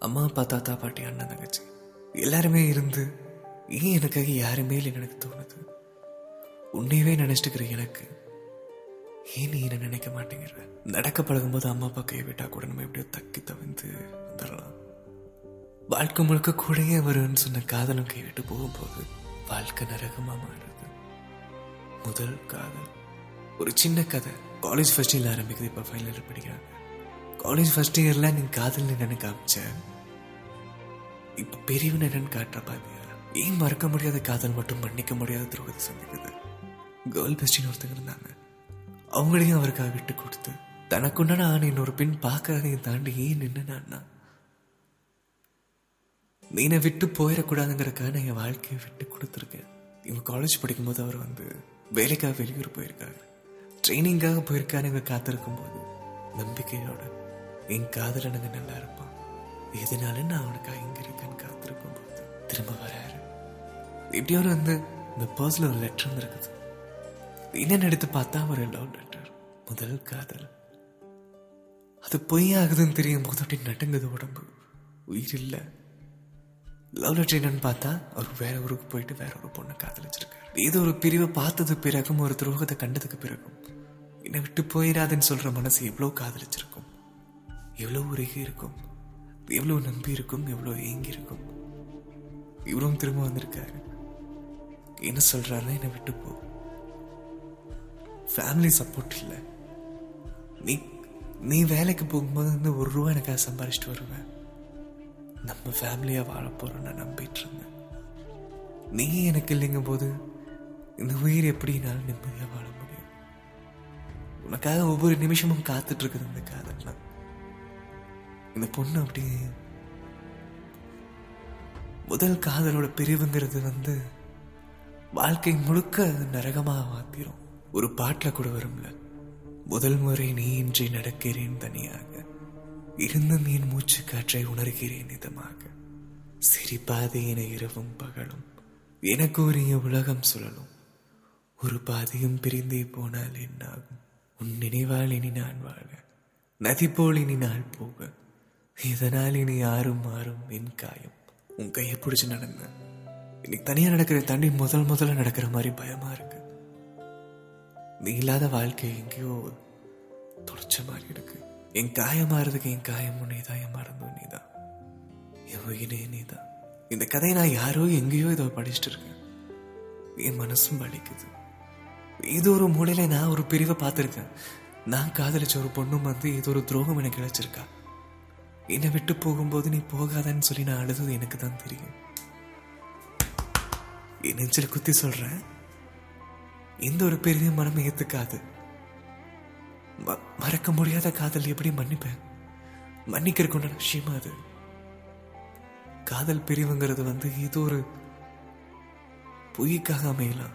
அம்மா அப்பா தாத்தா பாட்டி அண்ணன் தங்கச்சி எல்லாருமே இருந்து ஏன் எனக்காக யாருமே இல்லைன்னு எனக்கு தோணுது? உன்னையவே நினைச்சிட்டுக்கிற எனக்கு ஏன் நீ என்ன நினைக்க மாட்டேங்கிற? நடக்க பழகும்போது அம்மா அப்பா கை விட்டா கூட நம்ம எப்படியோ தக்கி தவிந்து வந்துடலாம். வாழ்க்கை முழுக்க கூடயே வரும்னு சொன்ன காதலும் கைவிட்டு போகும்போது வாழ்க்கை நரகமா மாறுது. முதல் காதல். ஒரு சின்ன கதை. காலேஜ் ஃபர்ஸ்ட் இயர்ல ஆரம்பிக்குது இப்போ ஃபைனல் இயர் படிக்கிறாங்க. காலேஜ் ஃபர்ஸ்ட் இயரில் நீ காதல் என்னன்னு காமிச்ச இப்போ பெரியவன் என்னன்னு காட்டுற பாத்தியா? ஏன் மறக்க முடியாத காதல் மட்டும் மன்னிக்க முடியாத துரோகத்தை சந்திக்குது? கேர்ள் பெஸ்டின்னு ஒருத்தங்க இருந்தாங்க. அவங்களையும் அவருக்காக விட்டு கொடுத்து தனக்குண்டான ஆண் இன்னொரு பெண் பார்க்கறதையும் தாண்டி ஏன் நின்னுனா நீனை விட்டு போயிடக்கூடாதுங்கிறக்காக நான் என் வாழ்க்கையை விட்டு கொடுத்துருக்கேன். இவன் காலேஜ் படிக்கும்போது அவர் வந்து வேலைக்காக வெளியூர் போயிருக்காரு. ட்ரைனிங்காக போயிருக்காருங்க காத்திருக்கும் போது நம்பிக்கையோட என் காதலனுங்க நல்லா இருப்பான். எதனால நான் அவனுக்காக இங்க இருக்கேன்னு காத்திருக்கும் போது திரும்ப வராரு. எப்படியோ வந்து இந்த பர்ஸ்ல ஒரு லெட்டர் இருக்குது என்னென்னு எடுத்து பார்த்தா ஒரு லவ் லெட்டர் முதல் காதல். அது பொய்யாகுதுன்னு தெரியும் போது அப்படி நடுங்குது உடம்பு. உயிர் இல்லை. லவ் லெட்டர் என்னன்னு பார்த்தா அவர் வேற ஊருக்கு போயிட்டு வேற ஒரு பொண்ணை காதலிச்சிருக்காரு. ஏதோ ஒரு பிரிவை பார்த்தது பிறகும் ஒரு துரோகத்தை கண்டதுக்கு பிறகும். என்னை விட்டு போயிடாதுன்னு சொல்ற மனசு எவ்வளோ காதலிச்சிருக்கும். எவ்வளோ உருகி இருக்கும்? எவ்வளோ நம்பி இருக்கும்? எவ்வளோ ஏங்கி இருக்கும்? இவரும் திரும்ப வந்திருக்காரு. என்ன சொல்கிறாருன்னா என்னை விட்டு போ. ஃபேமிலி சப்போர்ட் இல்லை. நீ நீ வேலைக்கு போகும்போது வந்து ஒரு ரூபா எனக்காக சம்பாரிச்சிட்டு வருவேன் நம்ம ஃபேமிலியாக வாழ போறோம் நான் நம்பிட்டு இருந்தேன். நீ எனக்கு இல்லைங்கும் போது இந்த உயிர் எப்படினாலும் நிம்மதியாக வாழ முடியும்? உனக்காக ஒவ்வொரு நிமிஷமும் காத்துட்டு இருக்குது இந்த காதல்லாம். இந்த பொண்ணு அப்படி முதல் காதலோட பிரிவுங்கிறது வந்து வாழ்க்கை முழுக்க நரகமா மாத்திரும். ஒரு பாட்டில் கூட வரும்ல முதல் முறை நீ இன்றி நடக்கிறேன் தனியாக இருந்தும் என் மூச்சு காற்றை உணர்கிறேன் இதமாக சிரிப்பாதே என இரவும் பகலும் எனக்கு உரிய உலகம் சுழலும். ஒரு பாதையும் பிரிந்தே போனால் என்னாகும்? உன் நினைவால் இனி நான் வாழ நதி போல் இனி நாள் போக இதனால் இனி யாரும் மாறும் என் காயம். உன் கையை பிடிச்சி நடந்த. இன்னைக்கு தனியாக நடக்கிற தண்ணி முதல் முதல்ல நடக்கிற மாதிரி பயமா இருக்கு. நீ இல்லாத வாழ்க்கை எங்கேயோ தொடச்ச மாதிரி இருக்கு. என் காயம் மாறதுக்கு என் காயம் நீதான் என் மறந்தும் நீதான் என் உயிரே நீதான் இந்த கதையை நான் யாரோ எங்கேயோ இதை படிச்சுட்டு இருக்கேன். என் மனசும் வலிக்குது. இது ஒரு மூலையில நான் ஒரு பிரிவை பார்த்துருக்கேன். நான் காதலிச்ச ஒரு பொண்ணும் வந்து ஏதோ ஒரு துரோகம் எனக்கு கிடைச்சிருக்கா என்னை விட்டு போகும்போது நீ போகாதன்னு சொல்லி நான் அழுதது எனக்கு தான் தெரியும். என் நெஞ்சில் குத்தி சொல்றேன். எந்த ஒரு பெரிய மனம் ஏத்துக்காது. ம- மறக்க முடியாத காதல் எப்படி மன்னிப்பேன்? மன்னிக்கிறதுக்கு உண்டான விஷயமா அது? காதல் பிரிவுங்கிறது வந்து ஏதோ ஒரு பொய்க்காக அமையலாம்.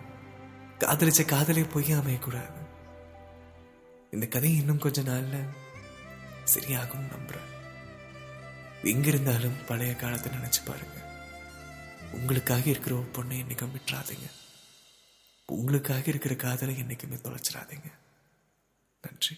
காதலிச்ச காதலே பொய்யா அமையக்கூடாது. இந்த கதை இன்னும் கொஞ்ச நாள்ல சரியாகும் நம்புறேன். எங்க இருந்தாலும் பழைய காலத்தை நினைச்சு பாருங்க. உங்களுக்காக இருக்கிற ஒரு பொண்ணை என்னைக்கும் விட்டுறாதீங்க. உங்களுக்காக இருக்கிற காதலை என்னைக்குமே தொலைச்சிடாதீங்க. நன்றி.